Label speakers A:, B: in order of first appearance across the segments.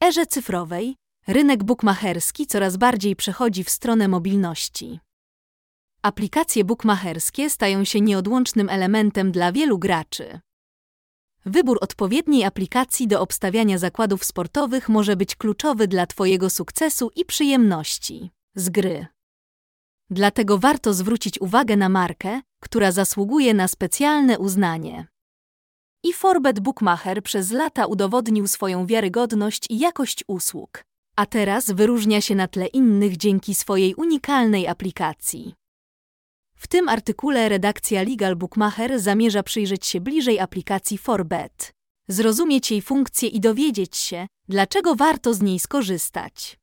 A: erze cyfrowej rynek bukmacherski coraz bardziej przechodzi w stronę mobilności. Aplikacje bukmacherskie stają się nieodłącznym elementem dla wielu graczy. Wybór odpowiedniej aplikacji do obstawiania zakładów sportowych może być kluczowy dla Twojego sukcesu i przyjemności z gry. Dlatego warto zwrócić uwagę na markę, która zasługuje na specjalne uznanie. I Forbet Bookmacher przez lata udowodnił swoją wiarygodność i jakość usług, a teraz wyróżnia się na tle innych dzięki swojej unikalnej aplikacji. W tym artykule redakcja Legal Bookmacher zamierza przyjrzeć się bliżej aplikacji Forbet, zrozumieć jej funkcje i dowiedzieć się, dlaczego warto z niej skorzystać.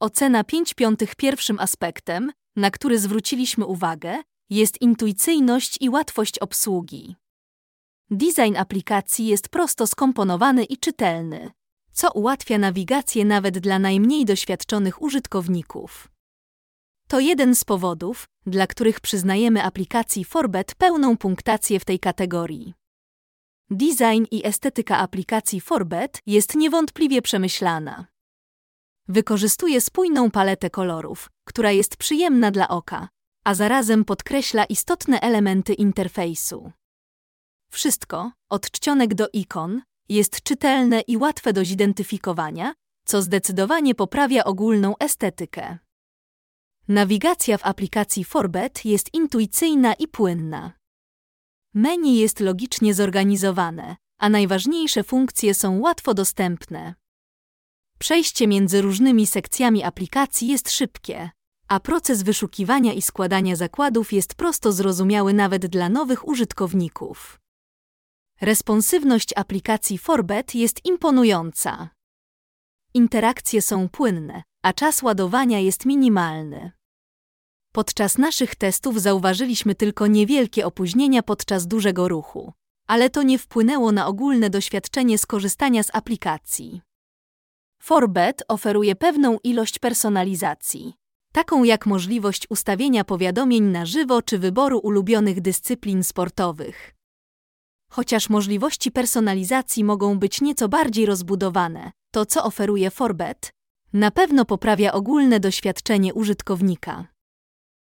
A: Ocena 5 piątych pierwszym aspektem, na który zwróciliśmy uwagę, jest intuicyjność i łatwość obsługi. Design aplikacji jest prosto skomponowany i czytelny, co ułatwia nawigację nawet dla najmniej doświadczonych użytkowników. To jeden z powodów, dla których przyznajemy aplikacji Forbet pełną punktację w tej kategorii. Design i estetyka aplikacji Forbet jest niewątpliwie przemyślana. Wykorzystuje spójną paletę kolorów, która jest przyjemna dla oka, a zarazem podkreśla istotne elementy interfejsu. Wszystko, od czcionek do ikon, jest czytelne i łatwe do zidentyfikowania, co zdecydowanie poprawia ogólną estetykę. Nawigacja w aplikacji Forbet jest intuicyjna i płynna. Menu jest logicznie zorganizowane, a najważniejsze funkcje są łatwo dostępne. Przejście między różnymi sekcjami aplikacji jest szybkie, a proces wyszukiwania i składania zakładów jest prosto zrozumiały nawet dla nowych użytkowników. Responsywność aplikacji Forbet jest imponująca. Interakcje są płynne, a czas ładowania jest minimalny. Podczas naszych testów zauważyliśmy tylko niewielkie opóźnienia podczas dużego ruchu, ale to nie wpłynęło na ogólne doświadczenie skorzystania z aplikacji. Forbet oferuje pewną ilość personalizacji, taką jak możliwość ustawienia powiadomień na żywo czy wyboru ulubionych dyscyplin sportowych. Chociaż możliwości personalizacji mogą być nieco bardziej rozbudowane, to co oferuje Forbet, na pewno poprawia ogólne doświadczenie użytkownika.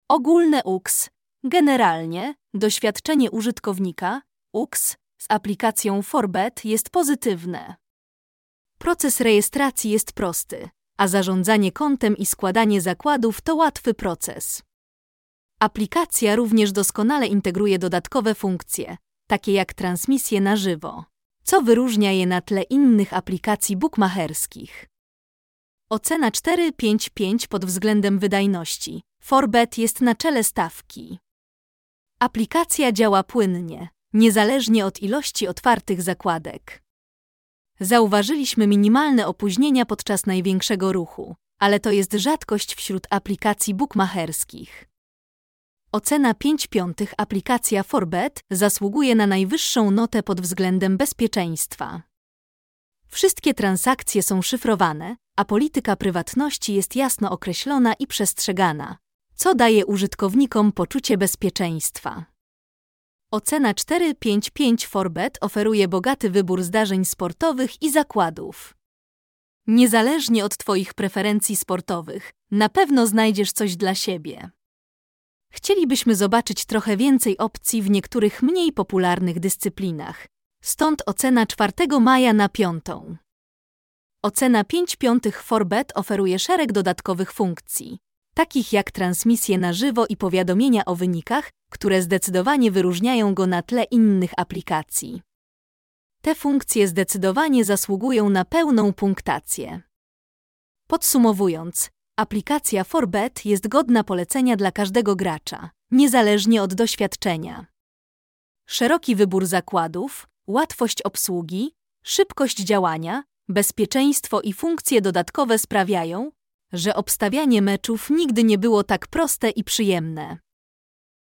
A: Ogólne UX. Generalnie doświadczenie użytkownika UX z aplikacją Forbet jest pozytywne. Proces rejestracji jest prosty, a zarządzanie kontem i składanie zakładów to łatwy proces. Aplikacja również doskonale integruje dodatkowe funkcje, takie jak transmisje na żywo, co wyróżnia je na tle innych aplikacji bookmacherskich. Ocena 4.5.5 pod względem wydajności. Forbet jest na czele stawki. Aplikacja działa płynnie, niezależnie od ilości otwartych zakładek. Zauważyliśmy minimalne opóźnienia podczas największego ruchu, ale to jest rzadkość wśród aplikacji bookmacherskich. Ocena 5 piątych aplikacja Forbet zasługuje na najwyższą notę pod względem bezpieczeństwa. Wszystkie transakcje są szyfrowane, a polityka prywatności jest jasno określona i przestrzegana, co daje użytkownikom poczucie bezpieczeństwa. Ocena 455 Forbet oferuje bogaty wybór zdarzeń sportowych i zakładów. Niezależnie od Twoich preferencji sportowych, na pewno znajdziesz coś dla siebie. Chcielibyśmy zobaczyć trochę więcej opcji w niektórych mniej popularnych dyscyplinach, stąd ocena 4 maja na piątą. Ocena 5 piątych Forbet oferuje szereg dodatkowych funkcji, takich jak transmisje na żywo i powiadomienia o wynikach, które zdecydowanie wyróżniają go na tle innych aplikacji. Te funkcje zdecydowanie zasługują na pełną punktację. Podsumowując, aplikacja Forbet jest godna polecenia dla każdego gracza, niezależnie od doświadczenia. Szeroki wybór zakładów, łatwość obsługi, szybkość działania, bezpieczeństwo i funkcje dodatkowe sprawiają, że obstawianie meczów nigdy nie było tak proste i przyjemne.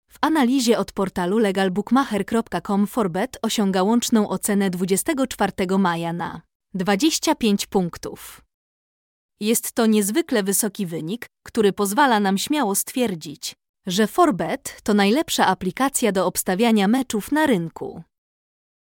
A: W analizie od portalu legalbookmacher.com Forbet osiąga łączną ocenę 24 maja na 25 punktów. Jest to niezwykle wysoki wynik, który pozwala nam śmiało stwierdzić, że Forbet to najlepsza aplikacja do obstawiania meczów na rynku.